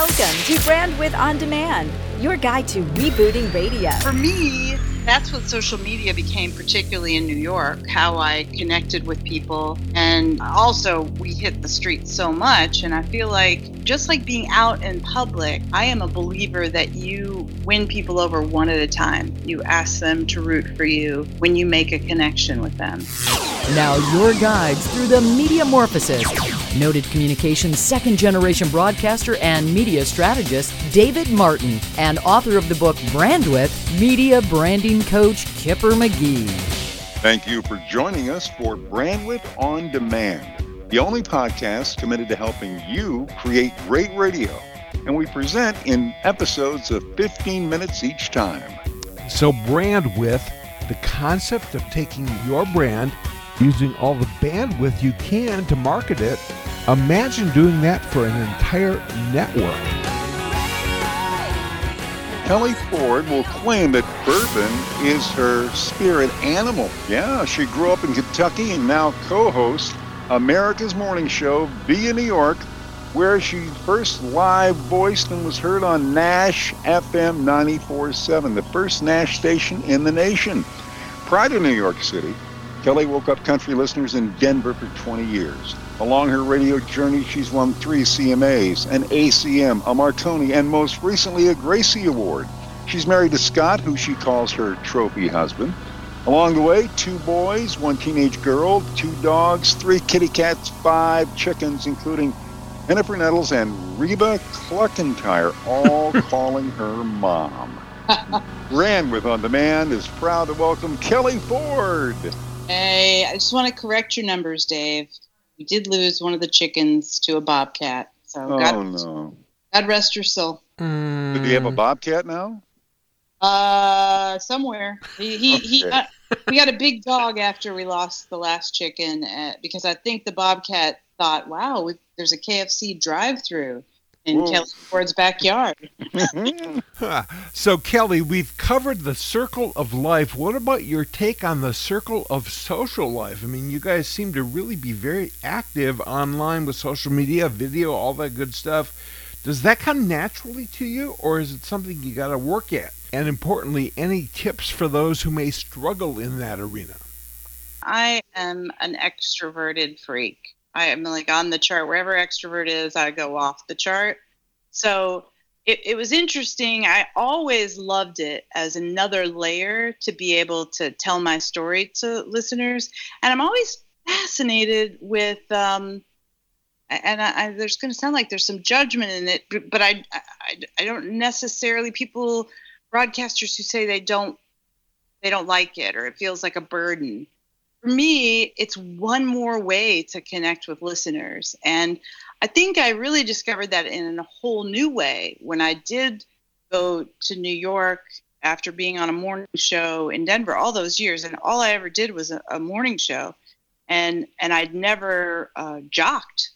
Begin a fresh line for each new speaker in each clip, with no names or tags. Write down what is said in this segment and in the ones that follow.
Welcome to Brandwidth On Demand, your guide to rebooting radio.
For me, that's what social media became, particularly in New York, how I connected with people. And also, we hit the streets so much. And I feel like, just like being out in public, I am a believer that you win people over one at a time. You ask them to root for you when you make a connection with them.
Now, your guides through the Mediamorphosis. Noted communications second generation broadcaster and media strategist David Martin, and author of the book Brandwidth, media branding coach Kipper McGee.
Thank you for joining us for Brandwidth On Demand, the only podcast committed to helping you create great radio. And we present in episodes of 15 minutes each time.
So, Brandwidth, the concept of taking your brand using all the bandwidth you can to market it. Imagine doing that for an entire network.
Kelly Ford will claim that bourbon is her spirit animal. Yeah, she grew up in Kentucky and now co hosts America's Morning Show via New York, where she first live voiced and was heard on Nash FM 94.7, the first Nash station in the nation. Prior to New York City, Kelly woke up country listeners in Denver for 20 years. Along her radio journey, she's won three CMAs, an ACM, a Marconi, and most recently a Gracie Award. She's married to Scott, who she calls her trophy husband. Along the way, two boys, one teenage girl, two dogs, three kitty cats, five chickens, including Jennifer Nettles and Reba Cluckentire, all calling her mom. Brandwidth On Demand is proud to welcome Kelly Ford.
Hey, I just want to correct your numbers, Dave. You did lose one of the chickens to a bobcat. So
oh
God,
no!
God rest your soul.
Mm.
Do you have a bobcat now?
Uh, somewhere. He he, he
Okay.
uh, we got a big dog after we lost the last chicken uh, because I think the bobcat thought, "Wow, we, there's a KFC drive-through in
Whoa.
Kelly Ford's backyard."
So, Kelly, we've covered the circle of life. What about your take on the circle of social life? I mean, you guys seem to really be very active online with social media, video, all that good stuff. Does that come naturally to you, or is it something you got to work at? And importantly, any tips for those who may struggle in that arena?
I am an extroverted freak. I am like on the chart. Wherever extrovert is, I go off the chart. So it, it was interesting. I always loved it as another layer to be able to tell my story to listeners. And I'm always fascinated with, um, and I, I, there's going to sound like there's some judgment in it, but, I, I, I don't necessarily people broadcasters who say they don't they don't like it or it feels like a burden for me, it's one more way to connect with listeners. And I think I really discovered that in a whole new way when I did go to New York after being on a morning show in Denver all those years. And all I ever did was a, a morning show. And, and I'd never uh, jocked.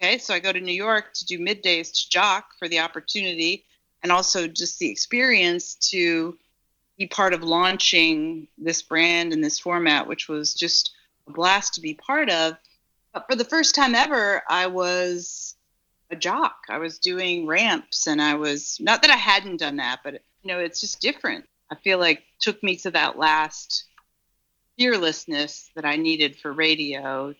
Okay. So I go to New York to do middays to jock for the opportunity and also just the experience to be part of launching this brand and this format, which was just a blast to be part of. But for the first time ever, I was a jock. I was doing ramps, and I was not that I hadn't done that, but you know, it's just different. I feel like took me to that last fearlessness that I needed for radio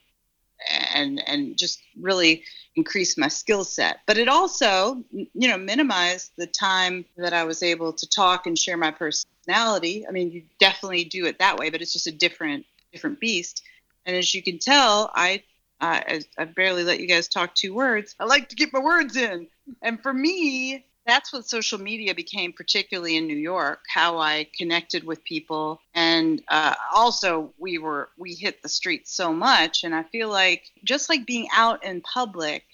and and just really increase my skill set. But it also you know minimized the time that i was able to talk and share my personality. I mean you definitely do it that way but it's just a different different beast. And as you can tell i uh, I, I barely let you guys talk two words. I like to get my words in. And for me that's what social media became, particularly in New York. How I connected with people, and uh, also we were we hit the streets so much, and I feel like just like being out in public,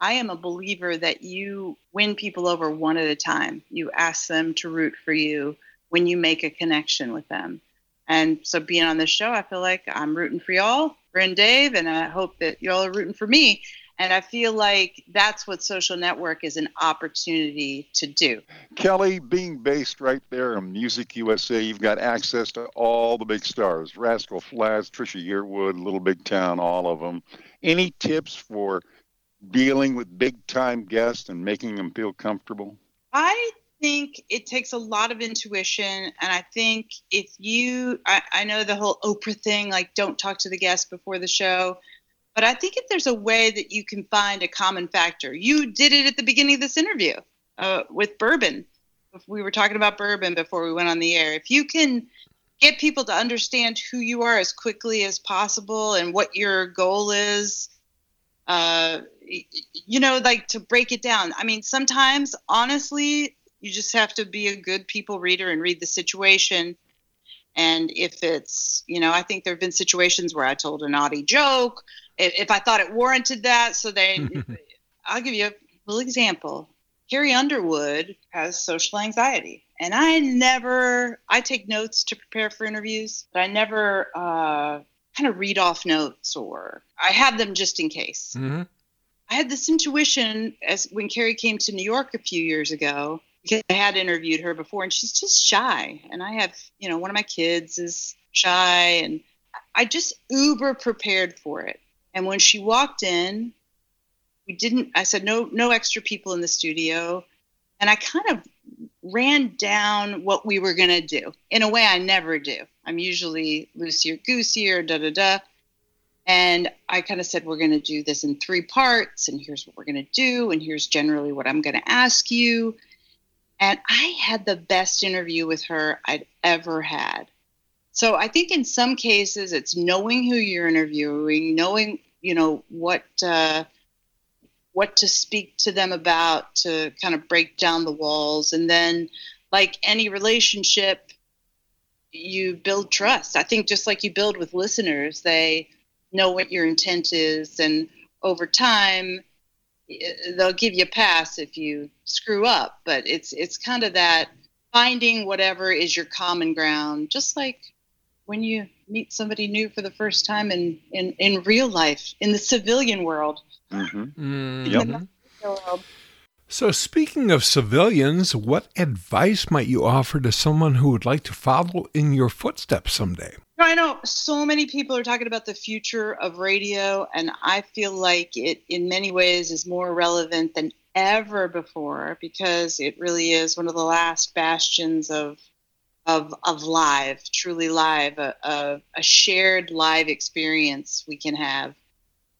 I am a believer that you win people over one at a time. You ask them to root for you when you make a connection with them. And so being on this show, I feel like I'm rooting for y'all, Bryn Dave, and I hope that y'all are rooting for me. And I feel like that's what social network is an opportunity to do.
Kelly, being based right there on Music USA, you've got access to all the big stars Rascal Flatts, Trisha Yearwood, Little Big Town, all of them. Any tips for dealing with big time guests and making them feel comfortable?
I think it takes a lot of intuition. And I think if you, I, I know the whole Oprah thing, like don't talk to the guest before the show. But I think if there's a way that you can find a common factor, you did it at the beginning of this interview uh, with bourbon. We were talking about bourbon before we went on the air. If you can get people to understand who you are as quickly as possible and what your goal is, uh, you know, like to break it down. I mean, sometimes, honestly, you just have to be a good people reader and read the situation. And if it's, you know, I think there have been situations where I told a naughty joke if, if I thought it warranted that. So they, I'll give you a little example. Carrie Underwood has social anxiety, and I never, I take notes to prepare for interviews, but I never uh, kind of read off notes or I have them just in case.
Mm-hmm.
I had this intuition as when Carrie came to New York a few years ago because I had interviewed her before, and she's just shy. And I have, you know, one of my kids is shy, and I just uber prepared for it. And when she walked in, we didn't. I said no, no extra people in the studio, and I kind of ran down what we were gonna do in a way I never do. I'm usually loosey or goosey or da da da. And I kind of said, we're going to do this in three parts, and here's what we're going to do, and here's generally what I'm going to ask you. And I had the best interview with her I'd ever had. So I think in some cases it's knowing who you're interviewing, knowing you know what uh, what to speak to them about to kind of break down the walls, and then like any relationship, you build trust. I think just like you build with listeners, they know what your intent is, and over time they'll give you a pass if you screw up. But it's it's kind of that finding whatever is your common ground, just like when you meet somebody new for the first time in, in, in real life, in the civilian world.
Mm-hmm.
Mm-hmm. Yep. So, speaking of civilians, what advice might you offer to someone who would like to follow in your footsteps someday?
I know so many people are talking about the future of radio, and I feel like it, in many ways, is more relevant than ever before because it really is one of the last bastions of of of live, truly live, a, a, a shared live experience we can have.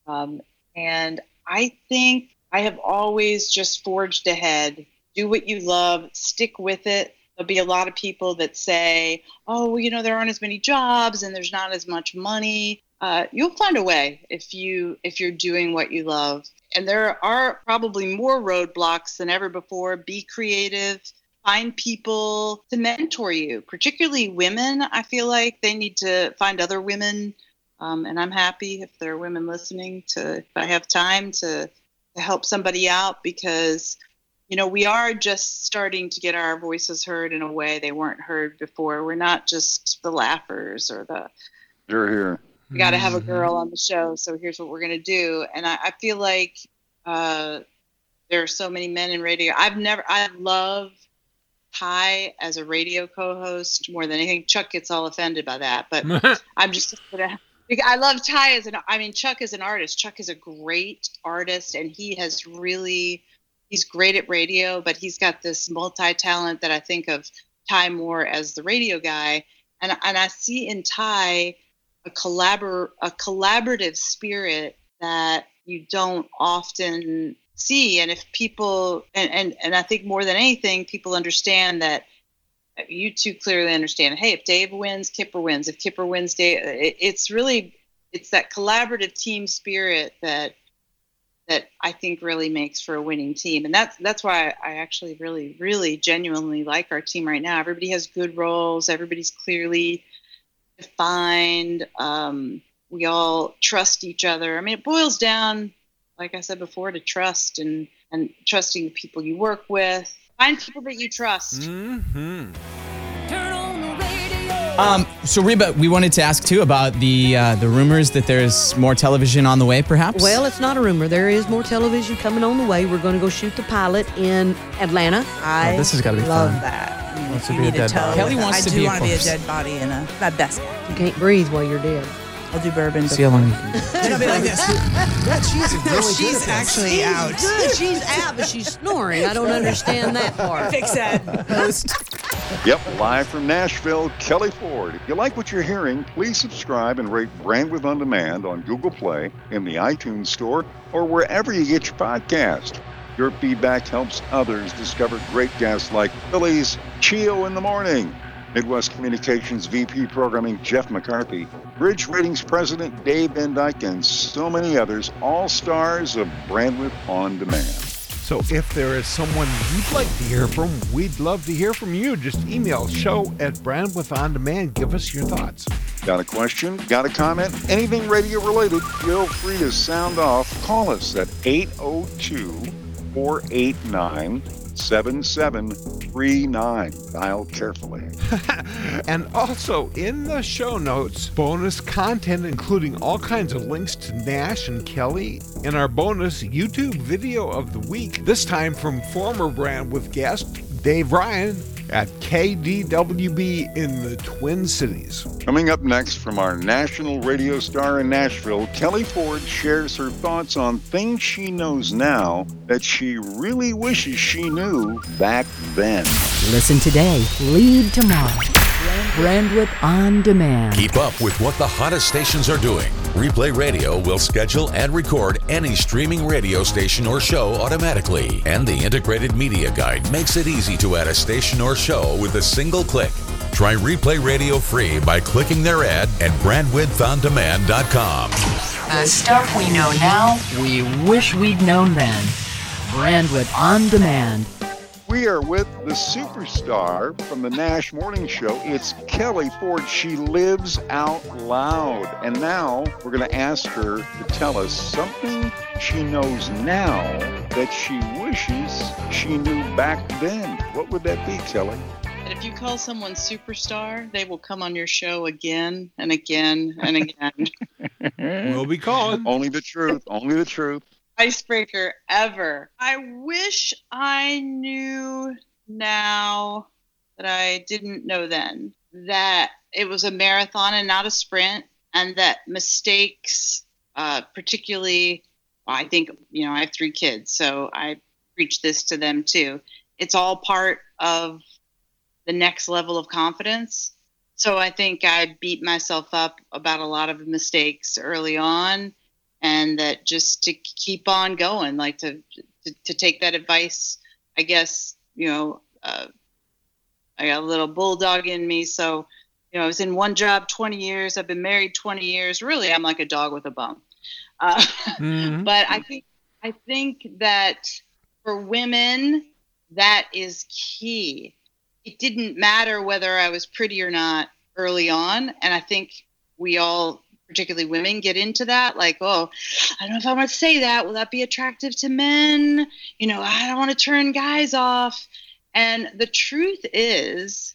Um, and I think I have always just forged ahead. Do what you love, stick with it. There'll be a lot of people that say, "Oh, you know, there aren't as many jobs and there's not as much money." Uh, you'll find a way if you if you're doing what you love. And there are probably more roadblocks than ever before. Be creative find people to mentor you, particularly women. I feel like they need to find other women. Um, and I'm happy if there are women listening to, if I have time to, to help somebody out because, you know, we are just starting to get our voices heard in a way they weren't heard before. We're not just the laughers or the.
You're here.
We got to have a girl on the show, so here's what we're going to do. And I, I feel like uh, there are so many men in radio. I've never, I love Ty as a radio co-host more than anything. Chuck gets all offended by that, but I'm just gonna. I love Ty as an. I mean, Chuck is an artist. Chuck is a great artist, and he has really. He's great at radio, but he's got this multi-talent that I think of Ty more as the radio guy, and and I see in Ty a collabor a collaborative spirit that you don't often see. And if people and, and and i think more than anything people understand that you two clearly understand hey if dave wins kipper wins. If kipper wins dave it, it's really it's that collaborative team spirit that that i think really makes for a winning team. And that's that's why i actually really really genuinely like our team right now. Everybody has good roles. Everybody's clearly defined. Um, we all trust each other. I mean it boils down like I said before, to trust and and trusting the people you work with. Find people that you trust.
Mm-hmm.
Um, so Reba, we wanted to ask too about the uh, the rumors that there's more television on the way, perhaps.
Well, it's not a rumor. There is more television coming on the way. We're going to go shoot the pilot in Atlanta. I
Oh, this has gotta be
love
fun.
that.
Wants to be a dead body.
Kelly wants
I
to
do
be a
want to be a dead body in a my best.
You can't breathe while you're dead.
I'll do bourbon.
See how long you can.
It'll be like this.
she's
No, she's actually out.
Good. She's out, but she's snoring. I don't understand that part.
Fix that. Host.
Yep, live from Nashville, Kelly Ford. If you like what you're hearing, please subscribe and rate Brandwidth On Demand on Google Play, in the iTunes Store, or wherever you get your podcast. Your feedback helps others discover great guests like Billy's Chio in the Morning, Midwest Communications VP Programming Jeff McCarthy, Bridge Ratings President Dave Van Dyke, and so many others, all stars of Brandwidth On Demand.
So if there is someone you'd like to hear from, we'd love to hear from you. Just email show at Brandwidth On Demand. Give us your thoughts.
Got a question? Got a comment? Anything radio related? Feel free to sound off. Call us at 802 489 7739. Dial carefully.
And also in the show notes, bonus content including all kinds of links to Nash and Kelly and our bonus YouTube video of the week, this time from former Brandwidth guest Dave Ryan at KDWB in the Twin Cities.
Coming up next from our national radio star in Nashville, Kelly Ford shares her thoughts on things she knows now that she really wishes she knew back then.
Listen today, lead tomorrow. Brandwidth On Demand.
Keep up with what the hottest stations are doing. Replay Radio will schedule and record any streaming radio station or show automatically. And the Integrated Media Guide makes it easy to add a station or show with a single click. Try Replay Radio free by clicking their ad at brandwidthondemand.com.
The stuff we know now, we wish we'd known then. Brandwidth On Demand.
We are with the superstar from the Nash Morning Show. It's Kelly Ford. She lives out loud. And now we're going to ask her to tell us something she knows now that she wishes she knew back then. What would that be, Kelly?
If you call someone superstar, they will come on your show again and again and again.
We'll be calling.
Only the truth. Only the truth.
Icebreaker ever. I wish I knew now that I didn't know then that it was a marathon and not a sprint, and that mistakes, uh, particularly, well, I think, you know, I have three kids, so I preach this to them too. It's all part of the next level of confidence. So I think I beat myself up about a lot of mistakes early on, and that just to keep on going, like to to, to take that advice. I guess you know uh, I got a little bulldog in me, so you know I was in one job 20 years. I've been married 20 years. Really, I'm like a dog with a bone. Uh,
Mhm.
but I think I think that for women that is key. It didn't matter whether I was pretty or not early on, and I think we all, particularly women, get into that. Like, oh, I don't know if I want to say that. Will that be attractive to men? You know, I don't want to turn guys off. And the truth is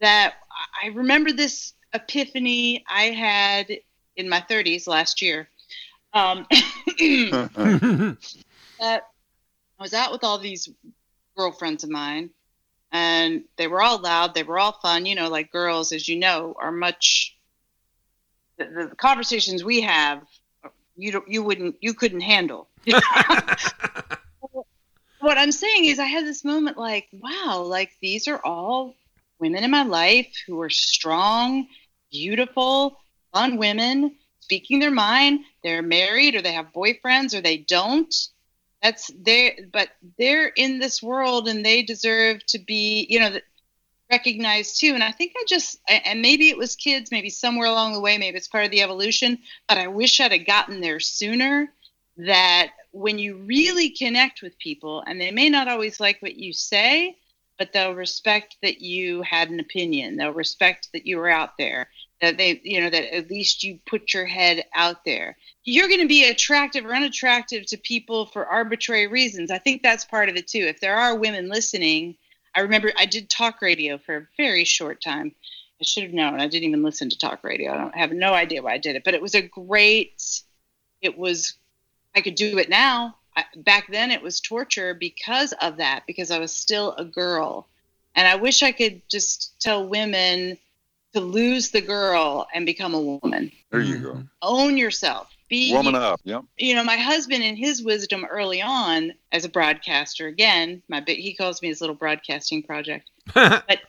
that I remember this epiphany I had in my 30s last year. Um, that I was out with all these girlfriends of mine, and they were all loud. They were all fun. You know, like girls, as you know, are much. The, the conversations we have, you don't, you wouldn't, you couldn't handle. what I'm saying is, I had this moment like, wow, like these are all women in my life who are strong, beautiful, fun women speaking their mind. They're married or they have boyfriends or they don't. That's they, but they're in this world and they deserve to be, you know, recognized too. And I think I just, and maybe it was kids, maybe somewhere along the way, maybe it's part of the evolution, but I wish I'd have gotten there sooner. That when you really connect with people, and they may not always like what you say, but they'll respect that you had an opinion. They'll respect that you were out there. That they, you know, that at least you put your head out there. You're going to be attractive or unattractive to people for arbitrary reasons. I think that's part of it too. If there are women listening, I remember I did talk radio for a very short time. I should have known. I didn't even listen to talk radio. I don't I have no idea why I did it, but it was a great. It was. I could do it now. I, back then, it was torture because of that. Because I was still a girl, and I wish I could just tell women to lose the girl and become a woman.
There you mm-hmm. go.
Own yourself. Be
Woman up. Yep.
you know, my husband in his wisdom early on as a broadcaster, again, my big, he calls me his little broadcasting project. but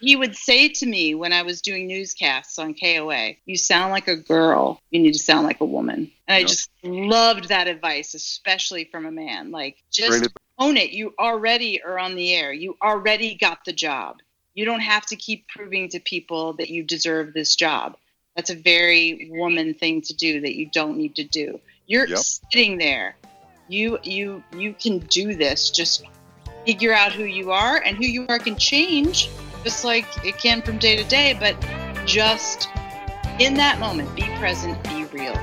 he would say to me when I was doing newscasts on KOA, "You sound like a girl. You need to sound like a woman." And I
Yep.
just loved that advice, especially from a man. Like, just
Great
own it. You already are on the air. You already got the job. You don't have to keep proving to people that you deserve this job. That's a very woman thing to do that you don't need to do. You're
Yep.
sitting there. You you you can do this. Just figure out who you are and who you are can change just like it can from day to day, but just in that moment, be present, be real.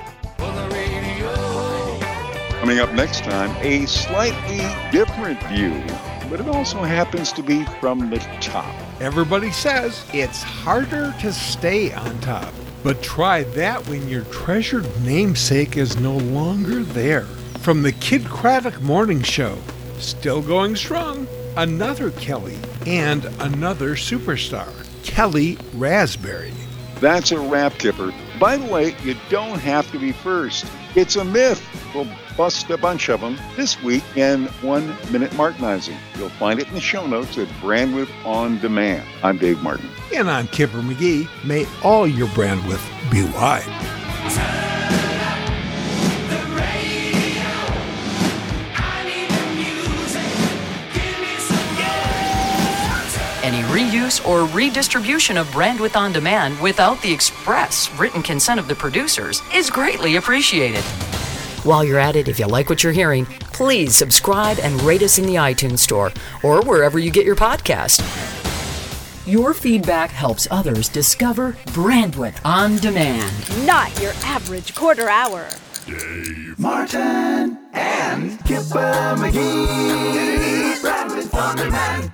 Coming up next time, a slightly different view, but it also happens to be from the top.
Everybody says it's harder to stay on top. But try that when your treasured namesake is no longer there. From the Kidd Kraddick Morning Show, still going strong, another Kelly and another superstar, Kellie Rasberry.
That's a wrap kipper. By the way, you don't have to be first. It's a myth. We'll bust a bunch of them this week in One Minute Martinizing. You'll find it in the show notes at Brandwidth On Demand. I'm Dave Martin.
And I'm Kipper McGee. May all your bandwidth be wide.
Any reuse or redistribution of Brandwidth on Demand without the express written consent of the producers is greatly appreciated. While you're at it, if you like what you're hearing, please subscribe and rate us in the iTunes Store or wherever you get your podcast. Your feedback helps others discover Brandwidth on Demand.
Not your average quarter hour.
Dave Martin and Kipper McGee. Brandwidth on demand.